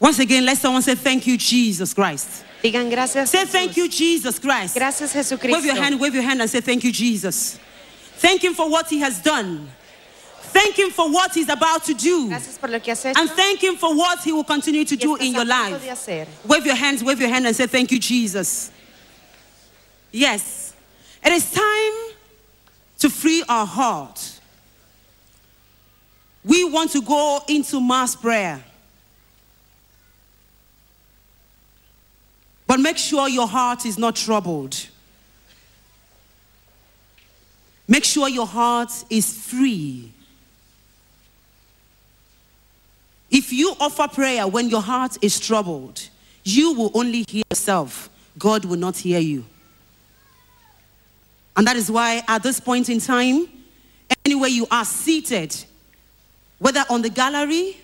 Once again, let someone say, Thank you, Jesus Christ. Digan gracias. Say. Thank you, Jesus Christ. Gracias Wave your hand, wave your hand, and say, Thank you, Jesus. Thank Him for what He has done. Thank Him for what He's about to do. Gracias por lo que has hecho. And thank Him for what He will continue to do in your life. Wave your hands, wave your hand, and say, Thank you, Jesus. Yes. It is time to free our heart. We want to go into mass prayer. But make sure your heart is not troubled. Make sure your heart is free. If you offer prayer when your heart is troubled, you will only hear yourself. God will not hear you. And that is why at this point in time, anywhere you are seated, whether on the gallery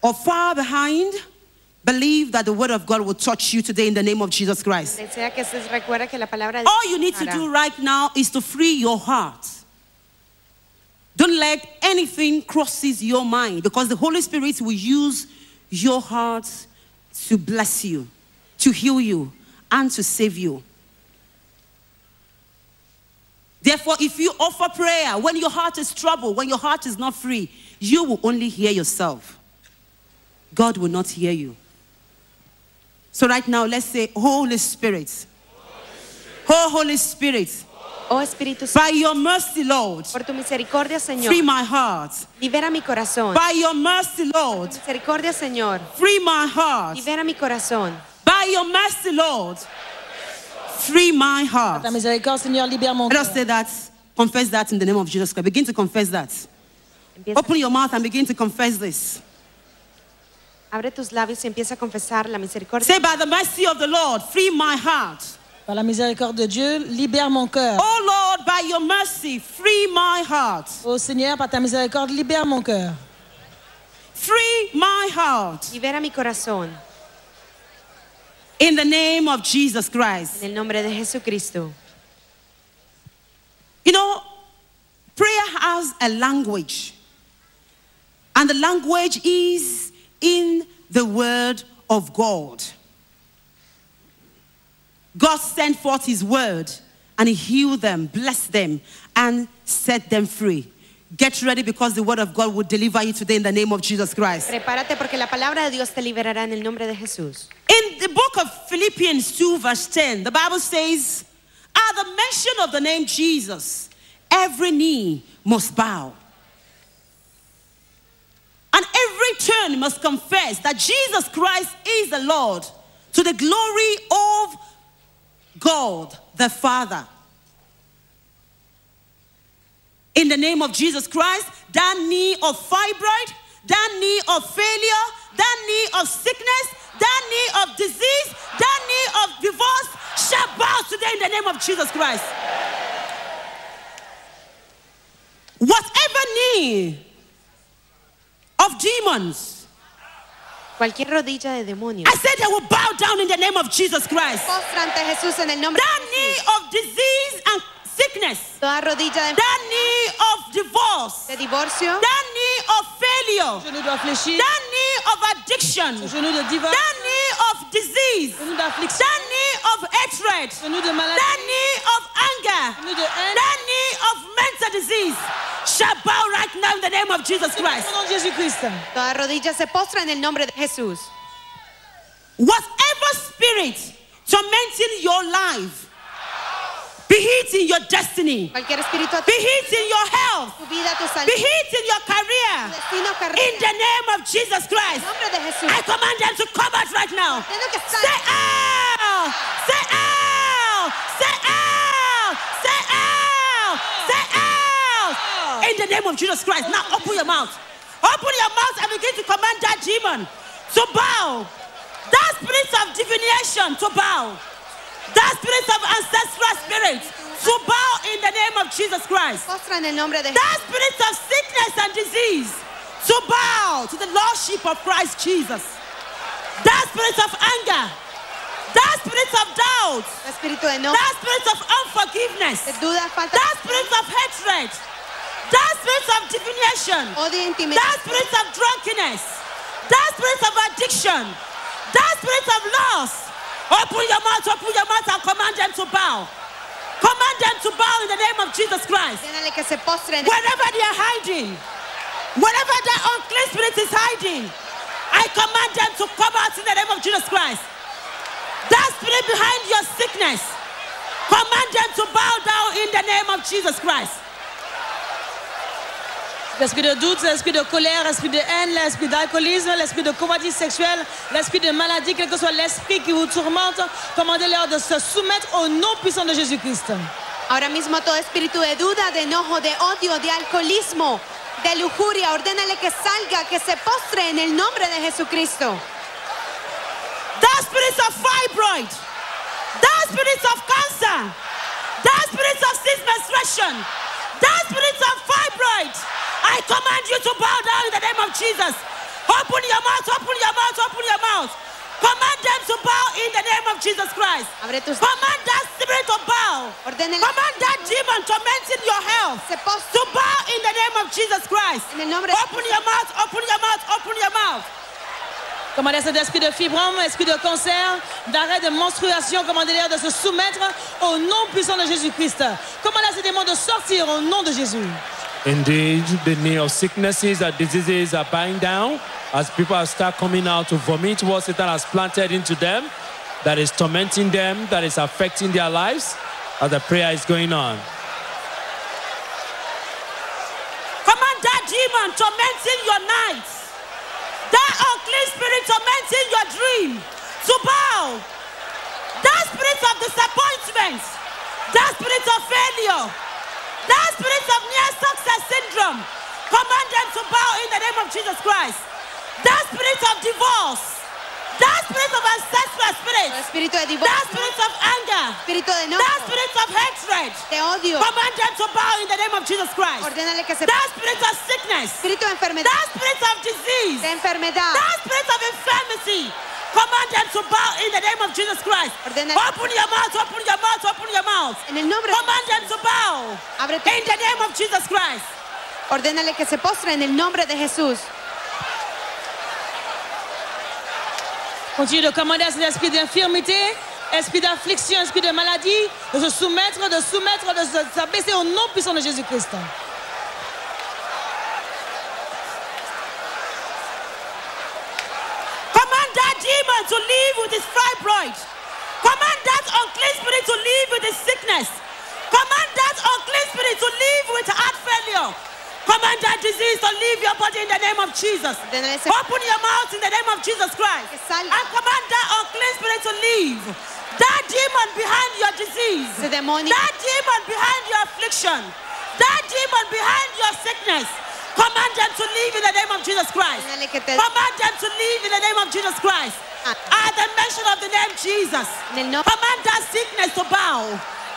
or far behind, believe that the word of God will touch you today in the name of Jesus Christ. Donde sea que estés, recuerda que la palabra de All you need to do right now is to free your heart. Don't let anything crosses your mind because the Holy Spirit will use your heart to bless you, to heal you, and to save you. Therefore, if you offer prayer when your heart is troubled, when your heart is not free, you will only hear yourself. God will not hear you. So, right now, let's say, Holy Spirit. Oh, Holy Spirit, Oh Espíritu Santo, by your mercy, Lord, por tu misericordia, free my heart. libera mi corazón. By your mercy, Lord, Misericordia, Señor, free my heart. libera mi corazón. By your mercy, Lord, free my heart. Ta miséricorde, Seigneur, libère mon Let us cœur. say that, confess that in the name of Jesus Christ. Begin to confess that. Empieza, Open your mouth and begin to confess this. Abre tus labios y empieza a confesar la misericordia. Say, by the mercy of the Lord, free my heart. Par la miséricorde de Dieu, libère mon cœur. Oh Lord, by your mercy, free my heart. Ô Seigneur, par ta miséricorde, libère mon cœur. Free my heart. Libera mi corazón. In the name of Jesus Christ. En el nombre de Jesucristo. You know, prayer has a language. And the language is in the word of God. God sent forth his word and he healed them, blessed them, and set them free. Get ready because the word of God will deliver you today in the name of Jesus Christ. Prepárate porque la palabra de Dios te liberará en el nombre de Jesús. In the book of Philippians 2, verse 10, the Bible says, At the mention of the name Jesus, every knee must bow. And every tongue must confess that Jesus Christ is the Lord to the glory of God the Father. In the name of Jesus Christ, that knee of fibroid, that knee of failure, that knee of sickness, that knee of disease, that knee of divorce shall bow today in the name of Jesus Christ. Whatever knee of demons, Cualquier rodilla de demonio. I said I will bow down in the name of Jesus Christ. Ante Jesús en el nombre That de knee of disease and sickness, Toda rodilla de, that knee of divorce, de divorcio. that knee of failure, Genou doit fléchir. that knee of addiction, Genou de divorce. that knee of disease, Genou d'affliction. that knee of hatred, Genou de maladie. that knee of anger, Genou de haine. that knee of mental disease shall bow right now in the name of Jesus Christ. Au nom Jésus-Christ. Toda rodilla se postra en el nombre de Jesús. Whatever spirit tormenting your life, be it in your destiny, Cualquier espíritu be it in your health, tu vida, tu salud, be it in your tu career, in the name of Jesus Christ. el nombre de Jesús. I command them to come out right now. Que Say out! Say out! Say out! Say out! Say out! In the name of Jesus Christ. Now open your mouth. Open your mouth and begin to command that demon to bow. That spirit of divination to bow. That spirit of ancestral spirits to bow in the name of Jesus Christ. Postra en el nombre de That spirit of sickness and disease to bow to the Lordship of Christ Jesus. That spirit of anger, that spirit of doubt, espíritu de no, that spirit of unforgiveness, de duda, falta that spirit of hatred, that spirit of divination, that spirit of drunkenness, spirit of addiction, that spirit of loss, open your mouth, open your mouth and command them to bow. Command them to bow in the name of Jesus Christ. Ordénale que se postren. Wherever they are hiding, wherever that unclean spirit is hiding, I command them to come out in the name of Jesus Christ. That spirit behind your sickness, command them to bow down in the name of Jesus Christ. L'esprit de doute, l'esprit de colère, l'esprit de haine, l'esprit d'alcoolisme, l'esprit de convoitise sexuelle, l'esprit de maladie, quel que soit l'esprit qui vous tourmente, commandez-leur de se soumettre au nom puissant de Jésus-Christ. Ahora mismo todo espíritu de duda, de enojo, de odio, de alcoholismo, de lujuria, ordénale que salga, que se postre en el nombre de Jesucristo. That spirit of fibroid, that spirit of cancer, that spirit of cease menstruation, that spirit of fibroid, I command you to bow down in the name of Jesus. Open your mouth, open your mouth, open your mouth. Command them to bow in the name of Jesus Christ. Abre tus Command that spirit to bow. Command that demon tormenting your health to bow in the name of Jesus Christ. en el nombre de Open your mouth, open your mouth, open your mouth. Commandez cet esprit de fibrome, esprit de cancer, d'arrêt de menstruation, commandez-leur de se soumettre au nom puissant de Jésus-Christ. Commandez à ces démons de sortir au nom de Jésus. Indeed, the knee sicknesses and diseases are bowing down as people start coming out to vomit what Satan has planted into them, that is tormenting them, that is affecting their lives, as the prayer is going on. Command that demon tormenting your nights. That unclean spirit tormenting your dream to bow. That spirit of disappointment. That spirit of failure. That spirit syndrome. Command them to bow in the name of Jesus Christ. That spirit of divorce. That spirit of ancestral spirit. espíritu de That spirit of anger. espíritu de That spirit of hatred. de odio. Command them to bow in the name of Jesus Christ. Ordénale que se That spirit of sickness. espíritu de enfermedad, That spirit of disease. de enfermedad. That spirit of infirmity. Command them to bow in the name of Jesus Christ. Ordena- Open your mouth, open your mouth, open your mouth. En el nombre Command them to bow Abre in the name of Jesus Christ. Ordénale que se postre en el nombre de Jesús. Continuez de commander à cet esprit d'infirmité, esprit d'affliction, esprit de maladie, de se soumettre, de soumettre, de se- s'abaisser au nom puissant de Jésus-Christ. Command that demon to leave with his fibroid. Command that unclean spirit to leave with his sickness. Command that unclean spirit to leave with heart failure. Command that disease to leave your body in the name of Jesus. Open your mouth in the name of Jesus Christ. And command that unclean spirit to leave. That demon behind your disease. That demon behind your affliction. That demon behind your sickness. Command them to leave in the name of Jesus Christ. Ordénale que te- Command them to leave in the name of Jesus Christ. Ah. At the mention of the name Jesus. En el nombre- Command that sickness to bow.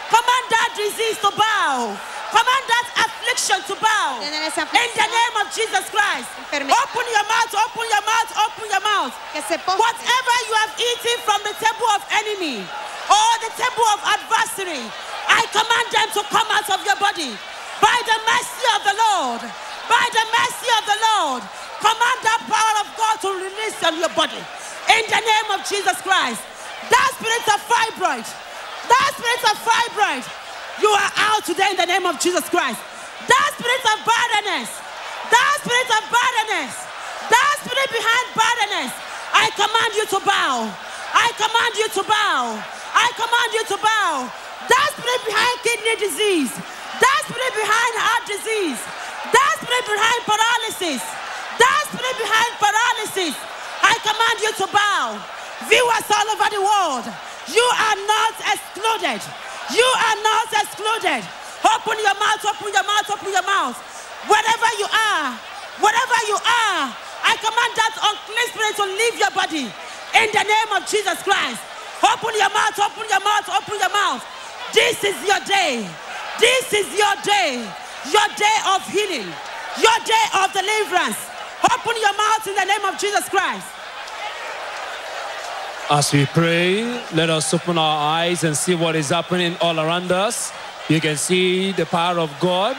Command that disease to bow. Command that affliction to bow. In the name of Jesus Christ. Open your mouth, open your mouth, open your mouth. Que se postre. Whatever you have eaten from the table of enemy or the table of adversary, I command them to come out of your body by the mercy of the Lord. By the mercy of the Lord, command that power of God to release on your body. In the name of Jesus Christ. That spirit of fibroid, that spirit of fibroid, you are out today in the name of Jesus Christ. That spirit of barrenness, that spirit of barrenness, that spirit behind barrenness, I command you to bow. I command you to bow. I command you to bow. That spirit behind kidney disease, that spirit behind heart disease, that spirit behind paralysis, that spirit behind paralysis, I command you to bow. Viewers all over the world, you are not excluded. You are not excluded. Open your mouth, open your mouth, open your mouth. Wherever you are, wherever you are, I command that unclean spirit to leave your body in the name of Jesus Christ. Open your mouth, open your mouth, open your mouth. This is your day. This is your day. Your day of healing. Your day of deliverance. Open your mouth in the name of Jesus Christ. As we pray, let us open our eyes and see what is happening all around us. You can see the power of God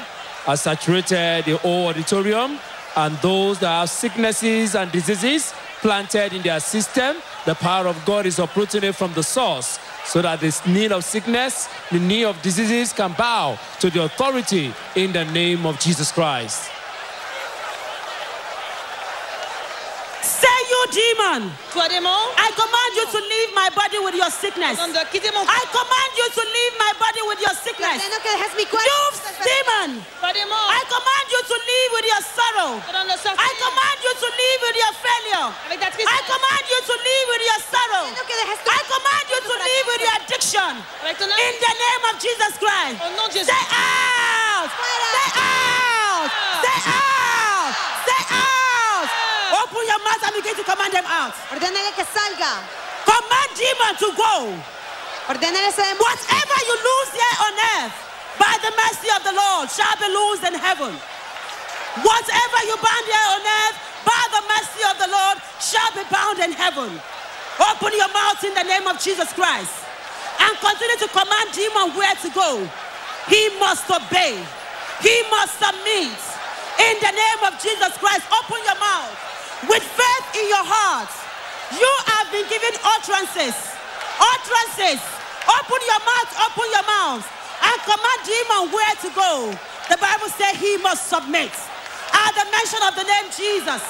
has saturated the whole auditorium, and those that have sicknesses and diseases planted in their system, the power of God is uprooting it from the source so that the need of sickness, the need of diseases can bow to the authority in the name of Jesus Christ. Say you demon. Toi démon, I command you to leave my body with your sickness. demande de quitter mon I command you to leave my body with your sickness. ordeno que dejes mi cuerpo. You con esta enfermedad. demon. I command you to leave with your sorrow. te donne de sortir I command you to leave with your failure. I command you to leave with your sorrow. Ordeno que dejes tu I command you to leave with your addiction. In the name of Jesus Christ. Au nom de out! Fuera. Say out! Say out! Open your mouth and begin to command them out. Ordénale que salga. Command demon to go. Ordénale ese demonio. Whatever you lose here on earth, by the mercy of the Lord, shall be loosed in heaven. Whatever you bind here on earth, by the mercy of the Lord, shall be bound in heaven. Open your mouth in the name of Jesus Christ and continue to command demon where to go. He must obey. He must submit. In the name of Jesus Christ, open your mouth with faith in your heart. You have been given utterances. Utterances. Open your mouth, open your mouth, and command demon where to go. The Bible says he must submit. At the mention of the name Jesus,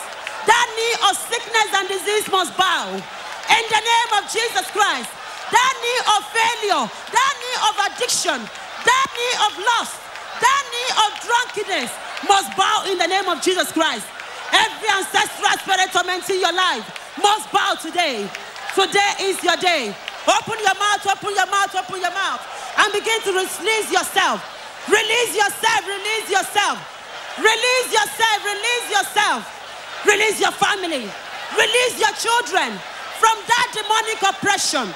that knee of sickness and disease must bow. In the name of Jesus Christ, that knee of failure, that knee of addiction, that knee of lust, that knee of drunkenness must bow in the name of Jesus Christ. Every ancestral spirit tormenting your life must bow today. Today is your day. Open your mouth, open your mouth, open your mouth, and begin to release yourself. Release yourself, release yourself. Release yourself, release yourself. Release your family. Release your children from that demonic oppression.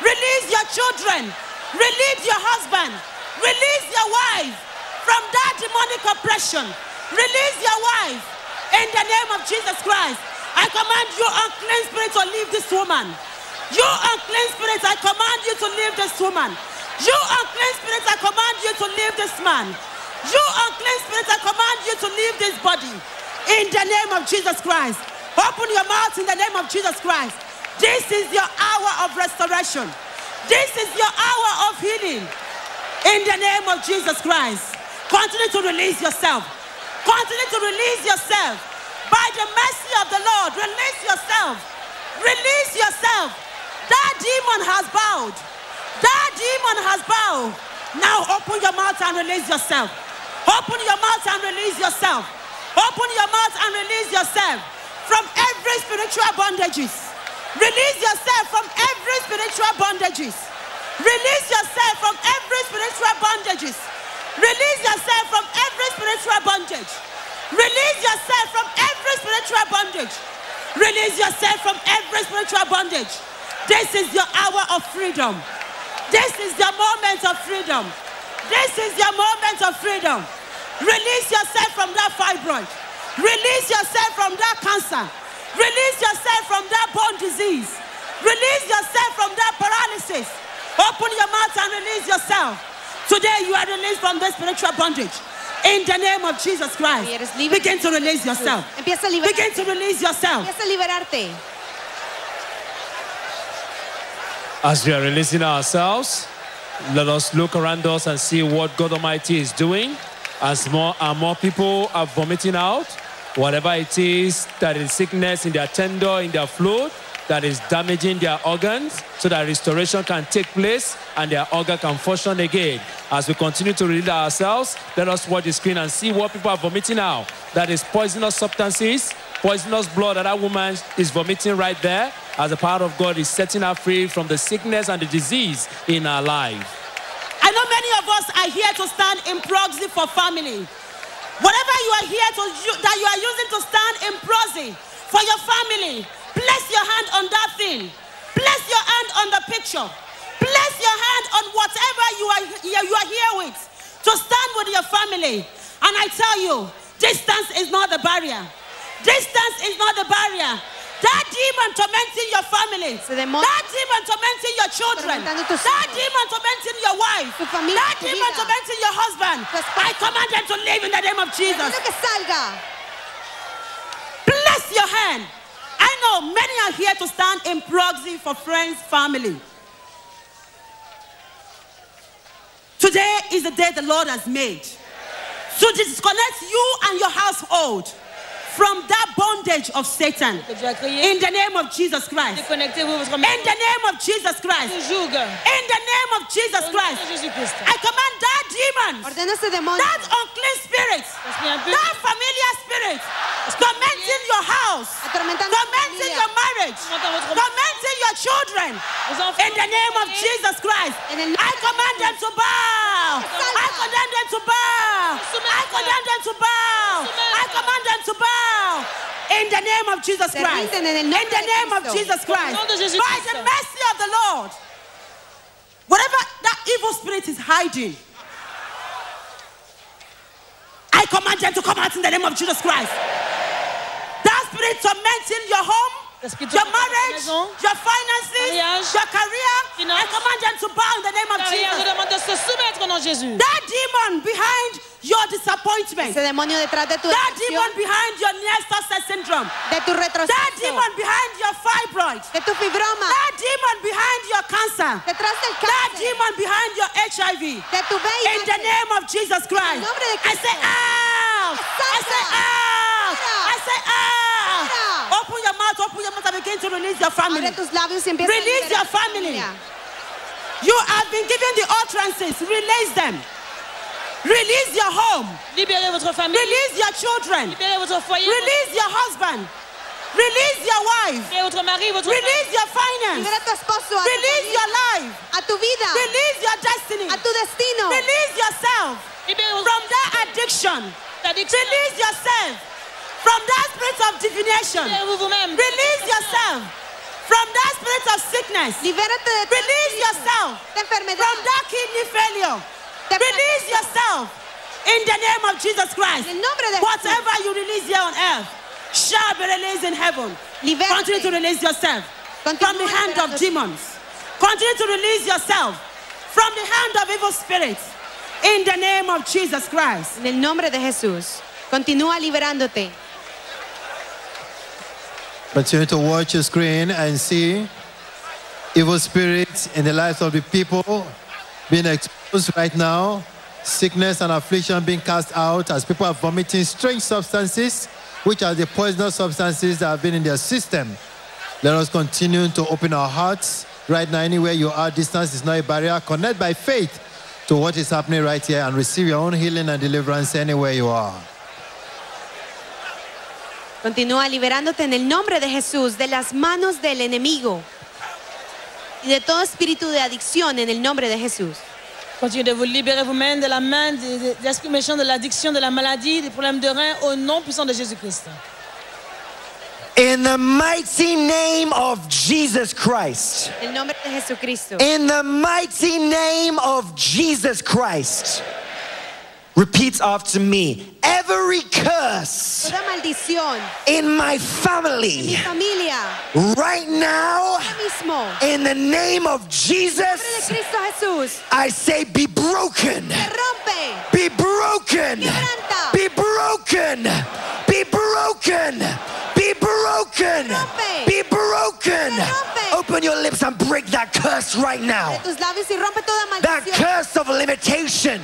Release your children. Release your husband. Release your wife from that demonic oppression. Release your wife in the name of Jesus Christ. I command you, unclean spirit, to leave this woman. You unclean spirit, I command you to leave this woman. You unclean spirit, I command you to leave this man. You unclean spirit, I command you to leave this body. In the name of Jesus Christ. Open your mouth in the name of Jesus Christ. This is your hour of restoration. This is your hour of healing. In the name of Jesus Christ. Continue to release yourself. Continue to release yourself. By the mercy of the Lord, release yourself. Release yourself. That demon has bowed. That demon has bowed. Now open your mouth and release yourself. Open your mouth and release yourself. Open your mouth and release yourself from every spiritual bondages. Release yourself from every spiritual bondages. Release yourself from every spiritual bondages. Release yourself from every spiritual bondage. Release yourself from every spiritual bondage. Release yourself from every spiritual bondage. This is your hour of freedom. This is your moment of freedom. This is your moment of freedom. Release yourself from that fibroid. Release yourself from that cancer. Release yourself from that bone disease. Release yourself from that paralysis. Open your mouth and release yourself. Today you are released from this spiritual bondage. In the name of Jesus Christ. Y eres libre. Begin to release yourself. Empieza a liberarte. Begin to release yourself. Empieza a liberarte. As we are releasing ourselves, let us look around us and see what God Almighty is doing. As more and more people are vomiting out, whatever it is that is sickness in their tender, in their fluid, that is damaging their organs, so that restoration can take place and their organ can function again. As we continue to release ourselves, let us watch the screen and see what people are vomiting out. That is poisonous substances, poisonous blood that that woman is vomiting right there, as the power of God is setting her free from the sickness and the disease in her life. I know many of us are here to stand in proxy for family. Whatever you are here to that you are using to stand in proxy for your family, place your hand on that thing. Place your hand on the picture. Place your hand on whatever you are you are here with to stand with your family. And I tell you, distance is not the barrier. Distance is not the barrier. That demon tormenting your family. That demon tormenting your children. That demon tormenting your wife. That demon tormenting your husband. I command them to live in the name of Jesus. Quiero que salga. Bless your hand. I know many are here to stand in proxy for friends, family. Today is the day the Lord has made to disconnect you and your household from that bondage of Satan. Que Dieu a créé. In the name of Jesus Christ. In the name of Jesus Christ. In the name of Jesus Christ. I command that demon, Ordena that unclean spirit, Esprit that familiar spirit, tormenting your house, tu tormenting your marriage, votre- tormenting your children. In the name of Jesus Christ, En el nombre I command them to bow. I condemn them to bow. I condemn them to bow. I command them to bow. In the name of Jesus Christ. rinden en el In the name of Jesus Christ. Au nom de Jésus By the mercy of the Lord. Whatever that evil spirit is hiding, I command them to come out in the name of Jesus Christ. That spirit tormenting your home, your marriage, your finances, mariage, your career, I command them to bow in the name of Jesus. demande de se soumettre au nom de Jésus. That demon behind your disappointment, Ese demonio detrás de tu that demon behind your near success syndrome, de tu that demon behind your fibroid, de tu fibroma, that demon behind your cancer, detrás del that demon behind your HIV. de tu In the name of Jesus Christ, nombre de I say Cristo. out. I say out. I say out. Fuera. Open your mouth, open your mouth and begin to release your family. Abre tus labios y empieza Release liberar your family. You have been given the utterances. Release them. Release your home. Libérez votre famille. Release your children. Libérez votre foyer. Release your husband. Release your wife. Libérez votre mari, votre Release your finance. Libera a esposo, Release your life. a tu vida, Release your destiny. a tu destino. Release yourself femme. Libérez votre from that addiction. addiction. Release yourself from that spirit of divination. Release yourself from that spirit of sickness. Libérate de tu Release yourself from that kidney failure. Release yourself in the name of Jesus Christ. En el nombre Whatever you release here on earth shall be released in heaven. Continue to release yourself from the hand of demons. Continue to release yourself from the hand of evil spirits in the name of Jesus Christ. En el nombre de Jesús. Continúa liberándote. Continue to watch your screen and see evil spirits in the lives of the people being exposed right now. Sickness and affliction being cast out as people are vomiting strange substances, which are the poisonous substances that have been in their system. Let us continue to open our hearts right now. Anywhere you are, distance is not a barrier. Connect by faith to what is happening right here and receive your own healing and deliverance anywhere you are. Continúa liberándote en el nombre de Jesús de las manos del enemigo y de todo espíritu de adicción en el nombre de Jesús. Continuez de vous libérer vous-même de la main des, esprits méchants, de l'addiction, de la maladie, des problèmes de reins, au nom puissant de Jésus-Christ. In the mighty name of Jesus Christ. En el nombre de Jesucristo. In the mighty name of Jesus Christ. Repeat after me. Every curse in my mi family familia right now, in the name of En el nombre de Jesus. I say be broken. Be broken. Be broken. Be broken. Be broken. Be broken. Se rompe. Open your lips and break that curse right now. De tus labios y rompe toda That curse of limitation.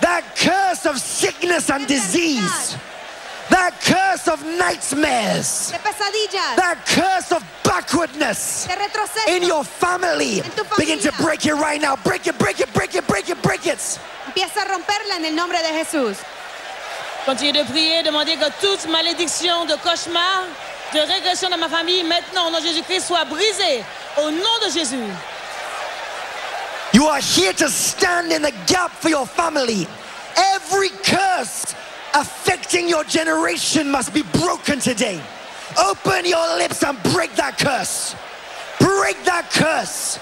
That curse of sickness and disease. That curse of nightmares. That curse of backwardness in your family. Begin to break it right now. Break it, break it, break it, break it, break it. Empieza a romperla en el nombre de Jesús. Continuez de prier, demandez que toute malédiction de cauchemar, de régression dans ma famille, maintenant, au nom de Jésus-Christ, soit brisée. Au nom de Jésus. You are here to stand in the gap for your family. Every curse affecting your generation must be broken today. Open your lips and break that curse. Break that curse.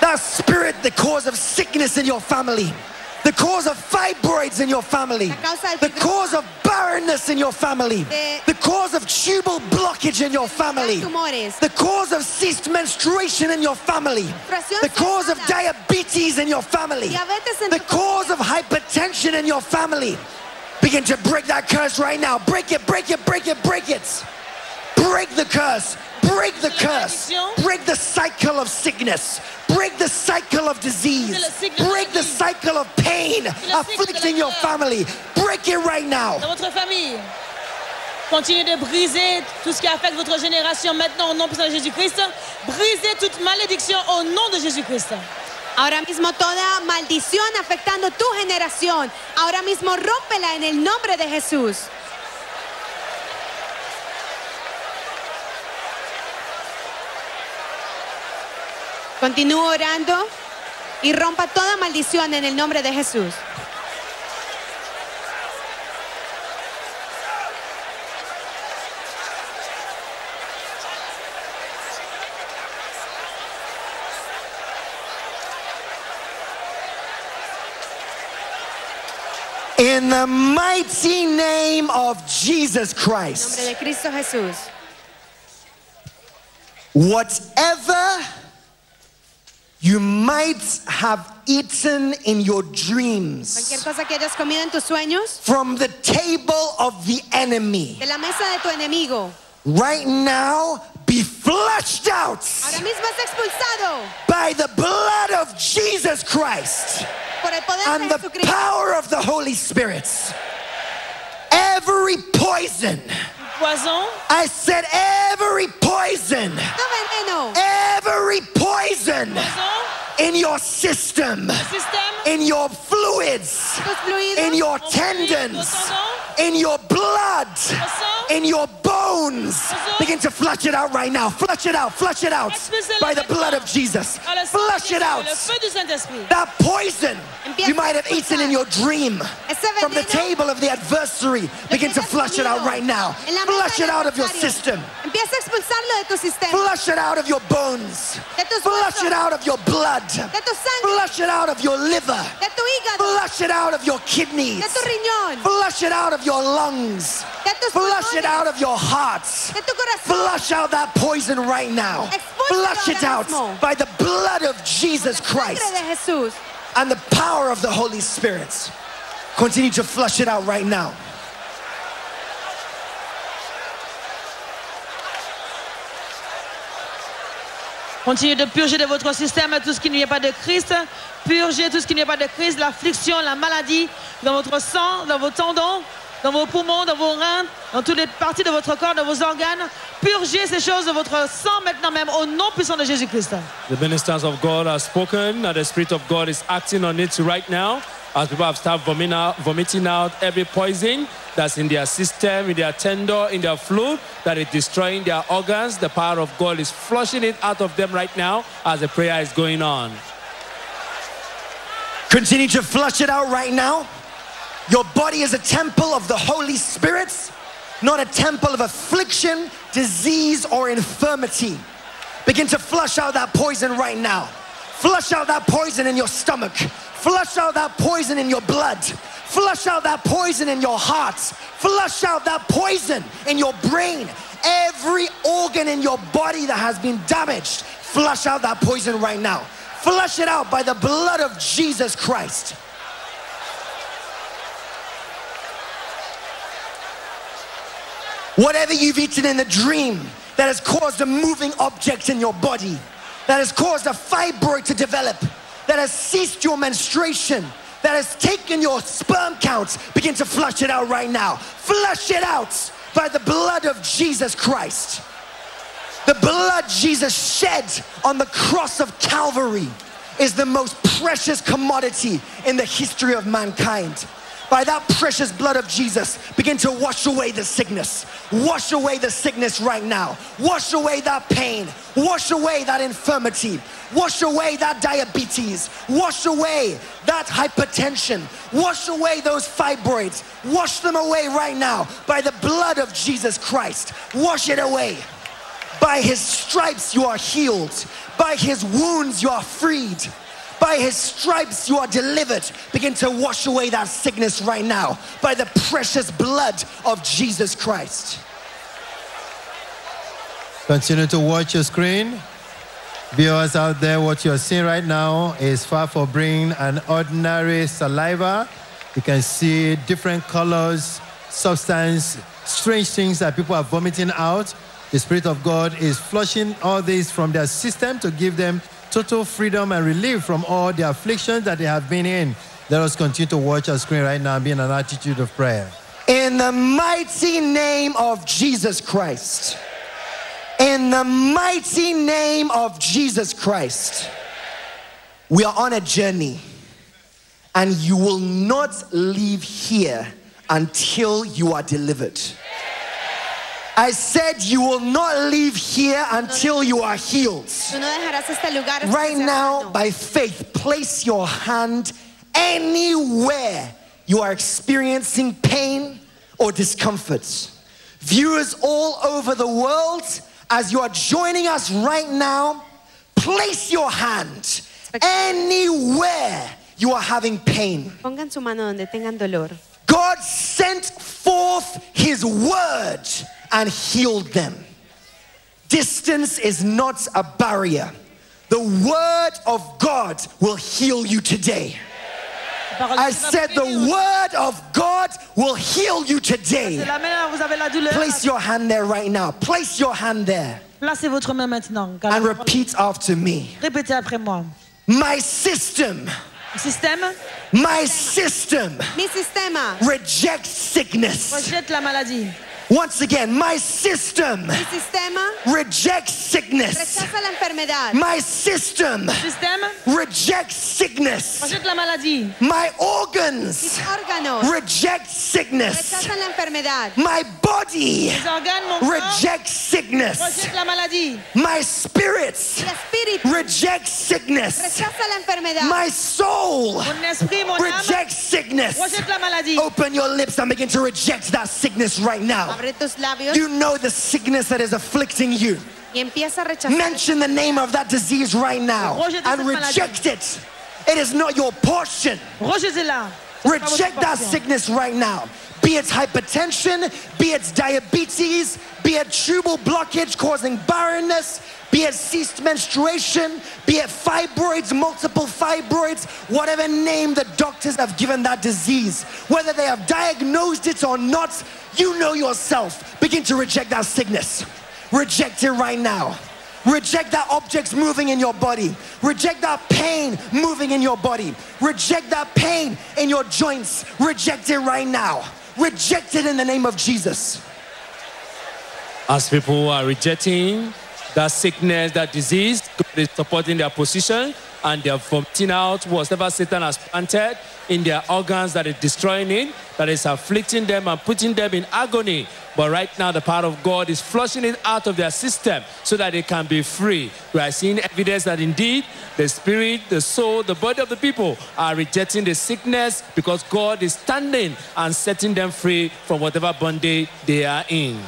That spirit, the cause of sickness in your family, the cause of fibroids in your family, La causa del the cause of barrenness in your family, the cause of tubal blockage in your family, the cause of ceased menstruation in your family, the cause of diabetes in your family, the cause of hypertension in your family. Begin to break that curse right now. Break it, break it, break it, break it. Break the curse. Break the curse. Break the cycle of sickness. Break the cycle of disease. Break the cycle of pain afflicting your family. Break it right now. dans votre famille. Continuez de briser tout ce qui affecte votre génération maintenant au nom puissant de Jésus-Christ. Brisez toute malédiction au nom de Jésus-Christ. Ahora mismo toda maldición afectando tu generación. Ahora mismo rómpela en el nombre de Jesús. Continúa orando y rompa toda maldición en el nombre de Jesús. In the mighty name of Jesus En nombre Christ, de Cristo Jesús. whatever you might have eaten in your Cualquier dreams cosa que hayas comido en tus sueños, from the table of the enemy, de la mesa de tu enemigo, right now be flushed out ahora mismo es expulsado by the blood of Jesus Christ por el poder and de the Jesucristo. power of the Holy Spirit. Every poison, Poison, I said every poison, every poison poison, in your system, in your fluids, in your vos fluides, vos tendons, tendons, in your blood, in your bones. Begin to flush it out right now. Flush it out, flush it out by the blood of Jesus. par le sang de Flush it out. Le feu du Saint-Esprit. That poison you might have eaten in your dream from the table of the adversary. Begin to flush it out right now. en la mesa Flush it out of your system. Empieza a expulsarlo de tu sistema, Flush it out of your bones. Flush it out of your blood. de tu sangre, Flush it out of your liver. de tu hígado, Flush it out of your kidneys. de tu riñón, Flush it out of your lungs. Flush it out of your heart. De tu corazón. Flush out that poison right now. Flush it out by the blood of Jesus Christ and the power of the Holy Spirit. Continue to flush it out right now. Continuez de purger de votre système tout ce qui n'y est pas de Christ. Purgez tout ce qui n'est pas de Christ, l'affliction, la maladie, dans votre sang, dans vos tendons, dans vos poumons, dans vos reins, dans toutes les parties de votre corps, dans vos organes. Purgez ces choses de votre sang maintenant même au nom puissant de Jésus-Christ. The ministers of God have spoken, and the Spirit of God is acting on it right now. As people have started vomiting out, vomiting out every poison that's in their system, in their tender, in their fluid, that is destroying their organs, the power of God is flushing it out of them right now as the prayer is going on. Continue to flush it out right now. Your body is a temple of the Holy Spirit, not a temple of affliction, disease, or infirmity. Begin to flush out that poison right now. Flush out that poison in your stomach. Flush out that poison in your blood. Flush out that poison in your heart. Flush out that poison in your brain. Every organ in your body that has been damaged, flush out that poison right now. Flush it out by the blood of Jesus Christ. Whatever you've eaten in the dream that has caused a moving object in your body, that has caused a fibroid to develop, that has ceased your menstruation, that has taken your sperm counts, begin to flush it out right now. Flush it out by the blood of Jesus Christ. The blood Jesus shed on the cross of Calvary is the most precious commodity in the history of mankind. By that precious blood of Jesus, begin to wash away the sickness. Wash away the sickness right now. Wash away that pain. Wash away that infirmity. Wash away that diabetes. Wash away that hypertension. Wash away those fibroids. Wash them away right now by the blood of Jesus Christ. Wash it away. By his stripes you are healed. By his wounds you are freed. By his stripes you are delivered. Begin to wash away that sickness right now by the precious blood of Jesus Christ. Continue to watch your screen. Viewers out there, what you're seeing right now is far from being an ordinary saliva. You can see different colors, substance, strange things that people are vomiting out. The Spirit of God is flushing all this from their system to give them total freedom and relief from all the afflictions that they have been in. Let us continue to watch our screen right now and be in an attitude of prayer. In the mighty name of Jesus Christ. In the mighty name of Jesus Christ. We are on a journey, and you will not leave here until you are delivered. I said you will not leave here until you are healed. Tú no dejarás este lugar hasta Right now, by faith, place your hand anywhere you are experiencing pain or discomfort. Viewers all over the world, as you are joining us right now, place your hand anywhere you are having pain. Pongan su mano donde tengan dolor. God sent forth his word and healed them. Distance is not a barrier. The word of God will heal you today. I de Dieu va said the word of God will heal you today. la main, vous avez la douleur. Place your hand there right now. Place your hand there Placez votre main maintenant. and repeat after me. Répétez après moi. My system, Système my system Mi sistema, rejects sickness. rejette la maladie. Once again, my system rejects sickness. la. My system rejects sickness. la. My organs reject sickness. la. My body Les organes, mon corps, rejects sickness. la. My spirits reject sickness. la. My soul Mon esprit, mon âme, rejects sickness. la. Open your lips and begin to reject that sickness right now. Abre tus labios You know the sickness that is afflicting you. y empieza a rechazar. Mention the name of that disease right now and reject it. It is not your portion. Rejetez-la. C'est pas votre Reject that sickness right now. Be it hypertension, be it diabetes, be it tubal blockage causing barrenness, be it ceased menstruation, be it fibroids, multiple fibroids, whatever name the doctors have given that disease, whether they have diagnosed it or not, you know yourself. Begin to reject that sickness. Reject it right now. Reject that objects moving in your body. Reject that pain moving in your body. Reject that pain in your joints. Reject it right now. Reject it in the name of Jesus. As people are rejecting that sickness, that disease, God is supporting their position and they're vomiting out whatever Satan has planted in their organs that is destroying it, that is afflicting them and putting them in agony. But right now, the power of God is flushing it out of their system so that they can be free. We are seeing evidence that indeed the spirit, the soul, the body of the people are rejecting the sickness because God is standing and setting them free from whatever bondage they are in.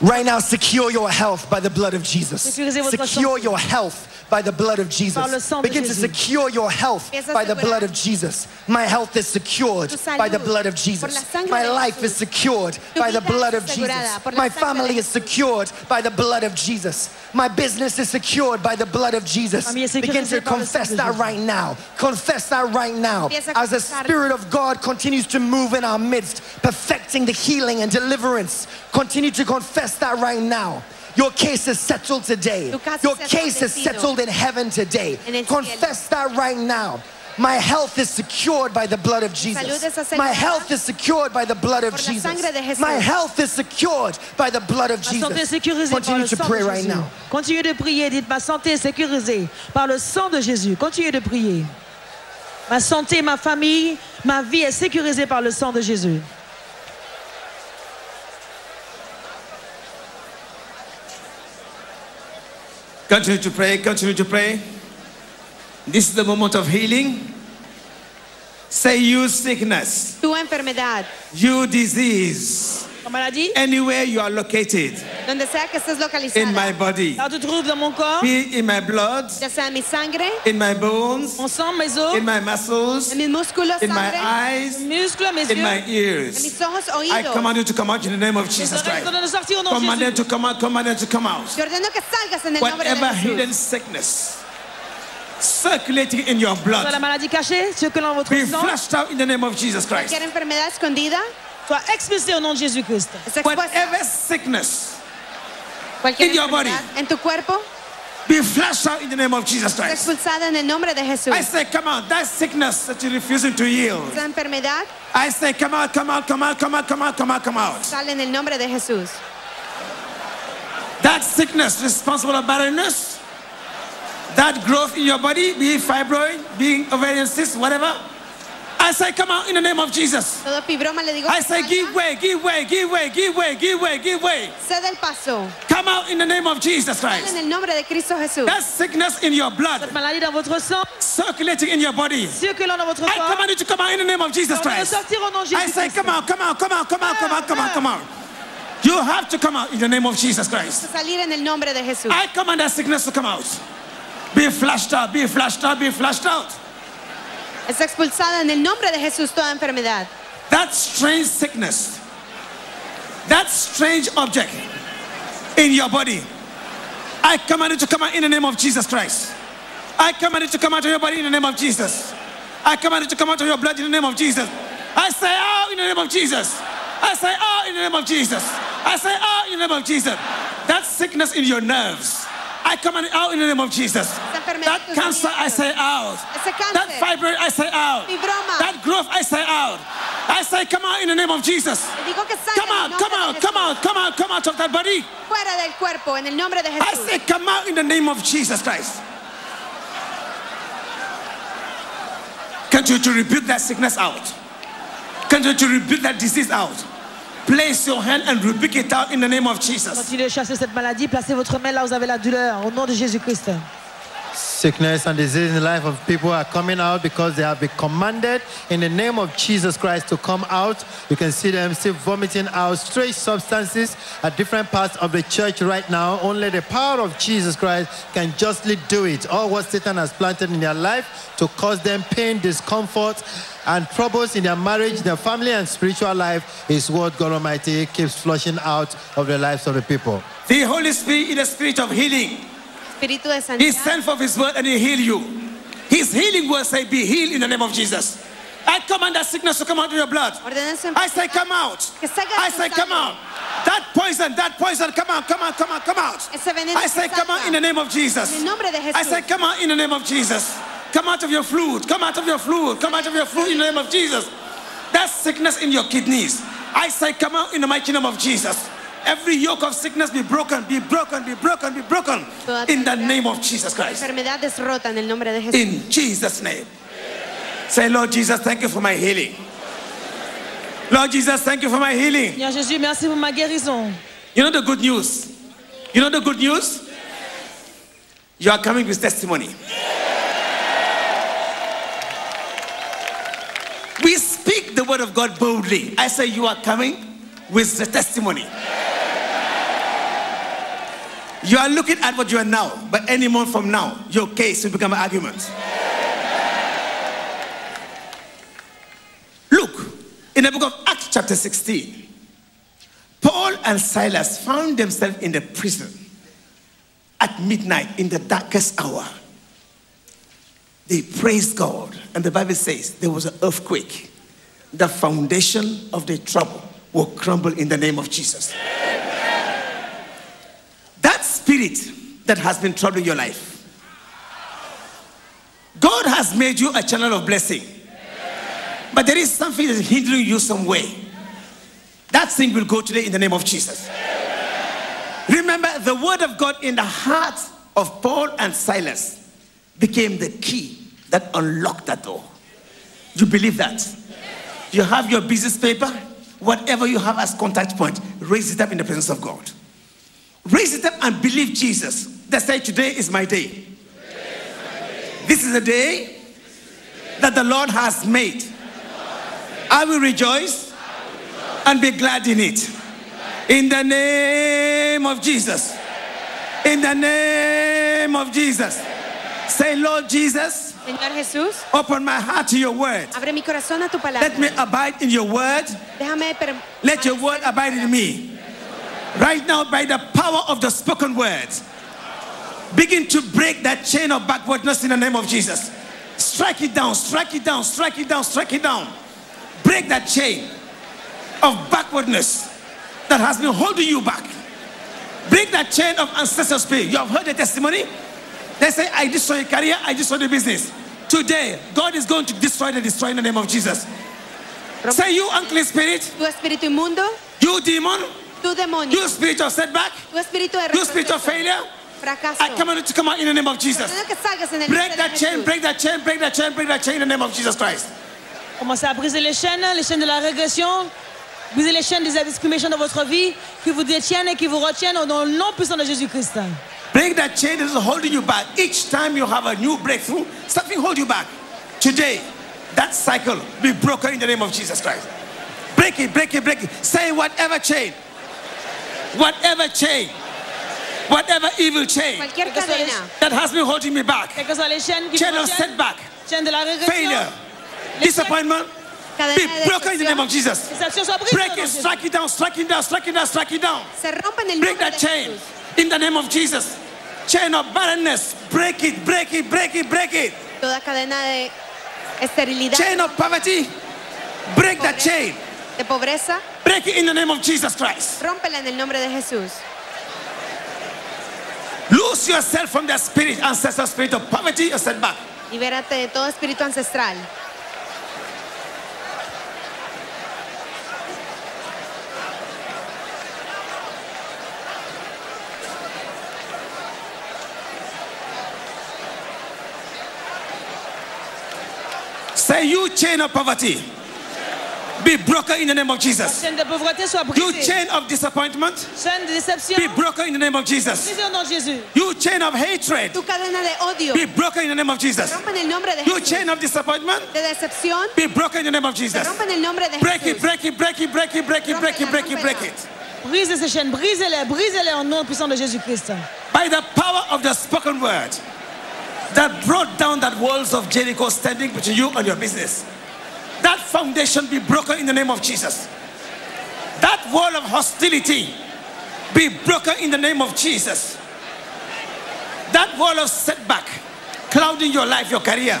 Right now, secure your health by the blood of Jesus. Secure your health by the blood of Jesus. Begin to secure your health by the blood of Jesus. My health is secured by the blood of Jesus. My life is secured by the blood of Jesus. asegurada por la My family is secured by the blood of Jesus. My business is secured by the blood of Jesus. Begin to sécurisée par le sang confess that right now. Confess that right now. As the. Spirit of God continues to move in our midst, perfecting the healing and deliverance. Continue to confess that right now. Your case is settled today. Your case is settled in heaven today. En el cielo. Confess that right now. My health is secured by the blood of Jesus. My health is secured by the blood of Jesus. sangre de Jesús. My health is secured by the blood of Ma santé est Jesus. Continue to pray right now. Continuez de prier. Dites, ma santé est sécurisée par le sang de Jésus. Continuez de prier. Ma santé, ma famille, ma vie est sécurisée par le sang de Jésus. Continue to pray, continue to pray. This is the moment of healing. Say, you sickness, Tu enfermedad, you disease, anywhere you are located. Donde sea que estés localizada, in my body, là tu trouves dans mon corps, be in my blood, ya sea mi sangre, in my bones, mon sang, mes os, in my muscles, en mis músculos, in my eyes, mes in yeux. my en ears. mis ojos, I command you to come out in the name of Jesus Christ. ordonne de sortir au nom de Command them to come out, command them to come out. Te ordeno que salgas en el nombre de Whatever hidden sickness circulating in your la blood. maladie cachée, ce que l'on votre be flushed out in the name of Jesus Christ. Cualquier enfermedad escondida, Sois expulsé au nom de Jésus-Christ. Es expuesta Whatever sickness in your body. enfermedad en tu cuerpo be flushed out in the name of Jesus Christ. expulsada en el nombre de Jesús. I say, come out. That sickness that you're refusing to yield. Esa enfermedad I say, come out, come out, come out, come out, come out, come out, come out. sale en el nombre de Jesús. That sickness responsible for barrenness, that growth in your body, be it fibroid, being ovarian cyst, whatever. I say, come out in the name of Jesus. Todo fibroma le digo I say, give way, give way, give way, give way, give way, give way. Cede el paso. Come out in the name of Jesus Christ. en el nombre de Cristo Jesús. That sickness in your blood, Cette maladie dans votre sang, circulating in your body. circulant dans votre I command you to come out in the name of Jesus Christ. sortir au nom de I say, come out, come out, come out, come out, come out, come out, come out. You have to come out in the name of Jesus Christ. Salir en el nombre de Jesús. I command that sickness to come out. Be flushed out, be flushed out, be flushed out. Es expulsada en el nombre de Jesús toda enfermedad. That strange sickness, that strange object in your body, I command it to come out in the name of Jesus Christ. I command it to come out of your body in the name of Jesus. I command it to come out of your blood in the name of Jesus. I say out in the name of Jesus. I say out in the name of Jesus. I say out in the name of Jesus. That sickness in your nerves, I command it out in the name of Jesus. That cancer, I say out. That fibroid, I say out. That growth, I say out. I say, come out in the name of Jesus. Le digo que salga Come out, come out, come out, come out, come out of that body. Fuera del cuerpo en el nombre de I say, come out in the name of Jesus Christ. Continue to rebuke that sickness out. Continue to rebuke that disease out. Place your hand and rebuke it out in the name of Jesus. Continuez de chasser cette maladie. Placez votre main là où vous avez la douleur. Au nom de Jésus-Christ. Sickness and disease in the life of people are coming out because they have been commanded in the name of Jesus Christ to come out. You can see them still vomiting out strange substances at different parts of the church right now. Only the power of Jesus Christ can justly do it. All what Satan has planted in their life to cause them pain, discomfort, and troubles in their marriage, their family, and spiritual life is what God Almighty keeps flushing out of the lives of the people. The Holy Spirit is the spirit of healing. Espíritu de He sent forth his word and he heal you. His healing word say, be healed in the name of Jesus. I command that sickness to come out of your blood. I say, come out. Que salga de I say, come out. That poison, that poison, come out, come out, come out, come out. I say, come out in the name of Jesus. En el nombre de I say, come out in the name of Jesus. Come out of your fluid. Come out of your fluid. Come out of your fluid in the name of Jesus. That sickness in your kidneys. I say, come out in the mighty name of Jesus. Every yoke of sickness be broken, be broken, be broken, be broken. In the name of Jesus Christ. Enfermedad es rota en el nombre de Jesús. In Jesus' name. Say, Lord Jesus, thank you for my healing. Lord Jesus, thank you for my healing. Seigneur Jésus, merci pour ma guérison. You know the good news? You know the good news? You are coming with testimony. We speak the word of God boldly. I say you are coming with the testimony. You are looking at what you are now, but any month from now, your case will become an argument. Look, in the book of Acts, chapter 16, Paul and Silas found themselves in the prison at midnight in the darkest hour. They praised God, and the Bible says there was an earthquake. The foundation of the trouble will crumble in the name of Jesus. That spirit that has been troubling your life, God has made you a channel of blessing, but there is something that is hindering you some way. That thing will go today in the name of Jesus. Remember, the word of God in the heart of Paul and Silas became the key that unlocked that door. You believe that? You have your business paper, whatever you have as contact point, raise it up in the presence of God. Raise it up and believe Jesus. That say, Today is my day. This is a day that the Lord has made. I will rejoice and be glad in it. In the name of Jesus. In the name of Jesus. Say, Lord Jesus, Señor Jesús, open my heart to your word. abre mi corazón a tu palabra. Let me abide in your word. Déjame Let your word abide in me. Right now, by the power of the spoken words, begin to break that chain of backwardness in the name of Jesus. Strike it down, strike it down, strike it down, strike it down. Break that chain. of backwardness that has been holding you back. Break that chain of ancestral spirit. You have heard the testimony. They say, I destroy your career, I destroy the business. Today, God is going to destroy the destroy in the name of Jesus. Say, you unclean spirit, Tu espíritu inmundo, you demon, tu demonio, you spirit of setback, tu espíritu de you spirit of failure. fracaso. I command you to come out in the name of Jesus. Que salgas en el Break that chain, break that chain, break that chain, break that chain in the name of Jesus Christ. Commencez à briser les chaînes, les chaînes de la régression. Brisez les chaînes des discriminations dans votre vie qui vous détiennent et qui vous retiennent au nom- nom puissant de Jésus-Christ. Break that chain that is holding you back. Each time you have a new breakthrough, something hold you back. Today, that cycle be broken in the name of Jesus Christ. Break it, break it, break it. Say whatever chain, whatever chain, whatever evil chain that has been holding me back, Quelles que soient les chaînes qui chain of setback, chaînes de la régression, failure, disappointment, be broken in the name of Jesus. les actions soient brisées. Break it, strike it down, strike it down, strike it down, strike it down. se rompen el Break that chain in the name of Jesus. Chain of barrenness, break it, break it, break it, break it. Toda cadena de esterilidad, Chain of poverty, break that chain. De pobreza, Break it in the name of Jesus Christ. rómpela en el nombre de Jesús. Lose yourself from that spirit, ancestral spirit of poverty or setback. Libérate de todo espíritu ancestral. Say, you chain of poverty, be broken in the name of Jesus. Chaîne de pauvreté soit You chain of disappointment, Chaîne de déception, be broken in the name of Jesus. brisée au nom de Jésus. You chain of hatred, Tu cadena de odio, be broken in the name of Jesus. rompe en el nombre de You Jesús. chain of disappointment, De decepción, be broken in the name of se Jesus. rompe en el nombre de Break it, Jesús. break it, break it, break it, break it, break it, break it, break it. Brisez ces chaînes, brisez-les, brisez-les au nom puissant de Jésus-Christ. By the power of the spoken word that brought down that walls of Jericho standing between you and your business. That foundation be broken in the name of Jesus. That wall of hostility be broken in the name of Jesus. That wall of setback, clouding your life, your career,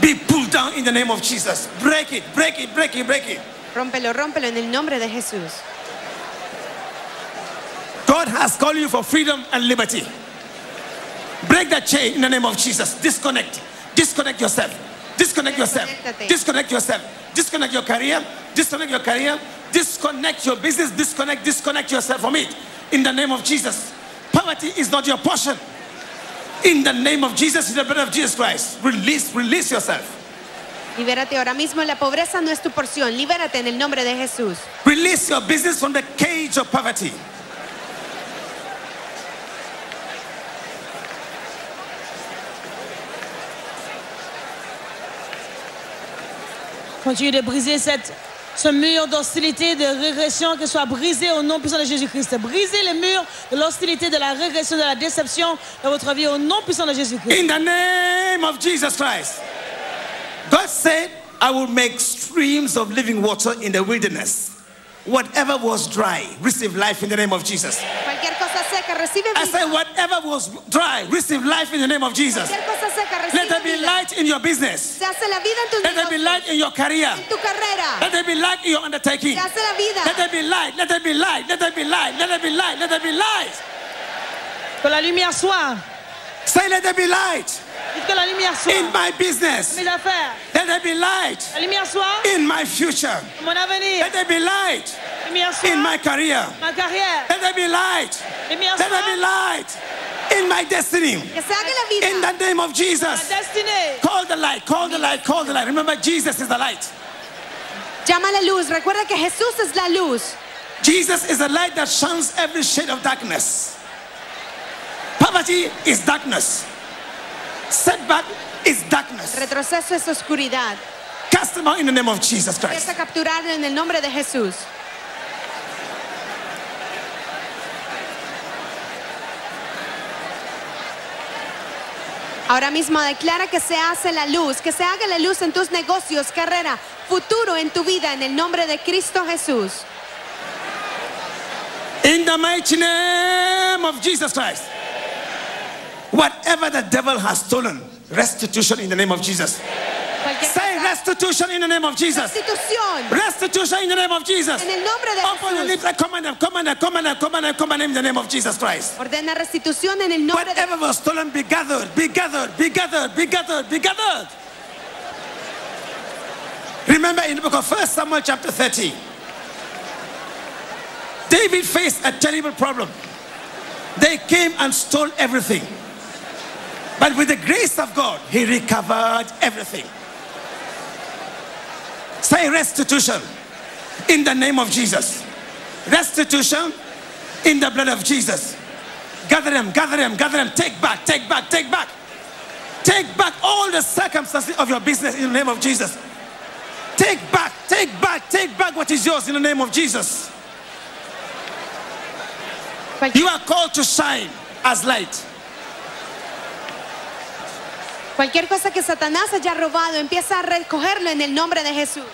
be pulled down in the name of Jesus. Break it, break it, break it, break it. Rómpelo, rómpelo en el nombre de Jesús. God has called you for freedom and liberty. Break that chain in the name of Jesus. Disconnect. Disconnect yourself. Disconnect yourself. Disconnect yourself. Disconnect your career. Disconnect your career. Disconnect your business. Disconnect, disconnect yourself from it. In the name of Jesus. Poverty is not your portion. In the name of Jesus, in the blood of Jesus Christ. Release, release yourself. Libérate ahora mismo. La pobreza no es tu porción. Libérate en el nombre de Jesús. Release your business from the cage of poverty. Continuez de briser cette, ce mur d'hostilité, de régression, que soit brisé au nom puissant de Jésus-Christ. Brisez les murs de l'hostilité, de la régression, de la déception dans votre vie au nom puissant de Jésus-Christ. In the name of Jesus Christ. God said, I will make streams of living water in the wilderness. Whatever was dry, receive life in the name of Jesus. Cualquier cosa seca, recibe I vida. said, whatever was dry, receive life in the name of Jesus. Cosa seca, Let recibe there be vida. light in your business. Se hace la vida en tus Let there be light in your career. en tu carrera. Let there be light in your undertaking. Se hace la vida. Let there be light. Let there be light. Let there be light. Let there be light. Let there be light. Que la lumière soit. Say, let there be light que la lumière soit. in my business. Mes affaires. Let there be light La lumière soit. in my future. Mon avenir. Let there be light La lumière soit. In my career. Let there be light. Let there be light in my destiny. Que se haga la vida. In the name of Jesus. Call the light. Call the light. Call the light. Remember, Jesus is the light. Llama la luz. Recuerda que Jesús es la luz. Jesus is the light that shines every shade of darkness. Poverty is darkness. Setback is darkness. Retroceso es oscuridad. Cast them out in the name of Jesus Christ. Capturarlo en el nombre de Jesús. Ahora mismo declara que se hace la luz, que se haga la luz en tus negocios, carrera, futuro en tu vida, en el nombre de Cristo Jesús. In the mighty name of Jesus Christ. Whatever the devil has stolen, restitution in the name of Jesus. Cualquier Restitution in the name of Jesus. Restitución. Restitution in the name of Jesus. En el nombre de Open your Jesús. lips and command them, command them, command them, command them, command them in the name of Jesus Christ. Ordena restitución en el nombre de Whatever was stolen, be gathered, be gathered, be gathered, be gathered, be gathered. Remember in the book of 1 Samuel chapter 30, David faced a terrible problem. They came and stole everything. But with the grace of God, he recovered everything. Say restitution in the name of Jesus. Restitution in the blood of Jesus. Gather them, gather them, gather them. Take back, take back, take back. Take back all the circumstances of your business in the name of Jesus. Take back, take back, take back what is yours in the name of Jesus. Cualquier, You are called to shine as light. cualquier cosa que Satanás haya robado, empieza a recogerlo en el nombre de Jesús.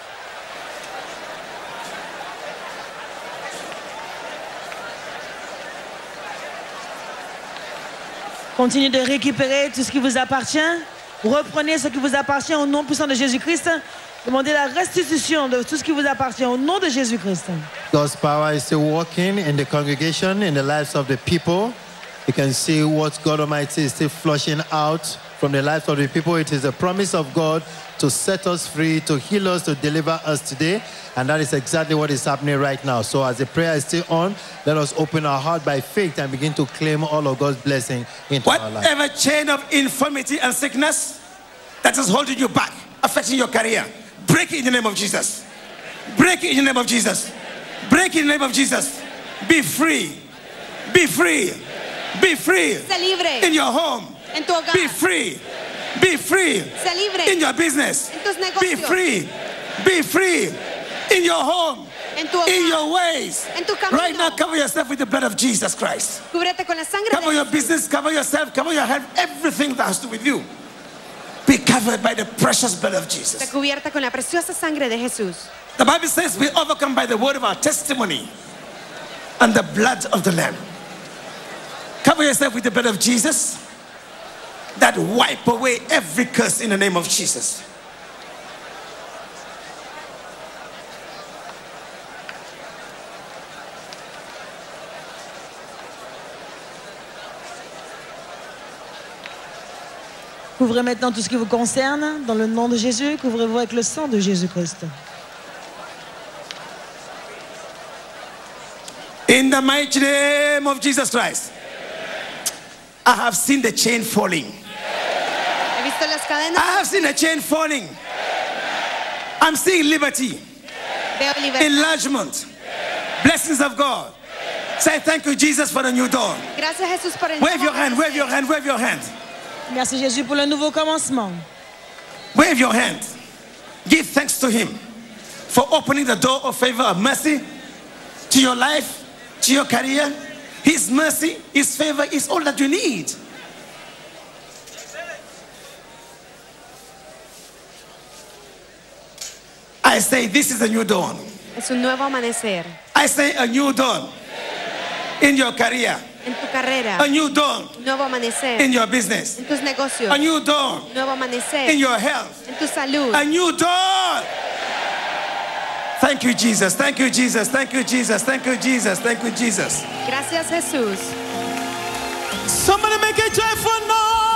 Continuez de récupérer tout ce qui vous appartient. Reprenez ce qui vous appartient au nom puissant de Jésus-Christ. Demandez la restitution de tout ce qui vous appartient au nom de Jésus-Christ. God's power is still working in the congregation, in the lives of the people. You can see what God Almighty is still flushing out from the lives of the people. It is a promise of God to set us free, to heal us, to deliver us today. And that is exactly what is happening right now. So, as the prayer is still on, let us open our heart by faith and begin to claim all of God's blessing into our life. Whatever chain of infirmity and sickness that is holding you back, affecting your career, break it in the name of Jesus. Break it in the name of Jesus. Break it in the name of Jesus. Be free. Be free. Be free. In your home. En tu hogar. Be free. Be free. Sé libre In your business. En tus Be free. Be free. In your home. en tu hogar. In your ways. En tu camino. Right now, cover yourself with the blood of Jesus Christ. Cúbrete con la sangre Cover de your Jesús. business, cover yourself, cover your health, everything that has to do with you. Be covered by the precious blood of Está Jesus. cubierta con la preciosa sangre de Jesús. The Bible says we overcome by the word of our testimony and the blood of the Lamb. Cover yourself with the blood of Jesus that wipe away every curse in the name of Jesus. Couvrez maintenant tout ce qui vous concerne dans le nom de Jésus. Couvrez-vous avec le sang de Jésus-Christ. In the mighty name of Jesus Christ, I have seen the chain falling. He visto las cadenas. I have seen a chain falling. I'm seeing liberty. Enlargement, blessings of God. Say thank you, Jesus, for the new dawn. Gracias Jesús por el Wave your hand, wave your hand, wave your hand, Merci Jésus pour le nouveau commencement. wave your hand. Give thanks to Him for opening the door of favor of mercy to your life, to your career. His mercy, His favor is all that you need. I say, this is a new dawn. Es un nuevo amanecer I say, a new dawn in your career, en tu carrera. a new dawn nuevo amanecer in your business, en tus negocios. a new dawn nuevo amanecer in your health, en tu salud. a new dawn. Thank you, Jesus. Thank you, Jesus. Thank you, Jesus. Thank you, Jesus. Thank you, Jesus. Gracias Jesús. Somebody make a joyful noise.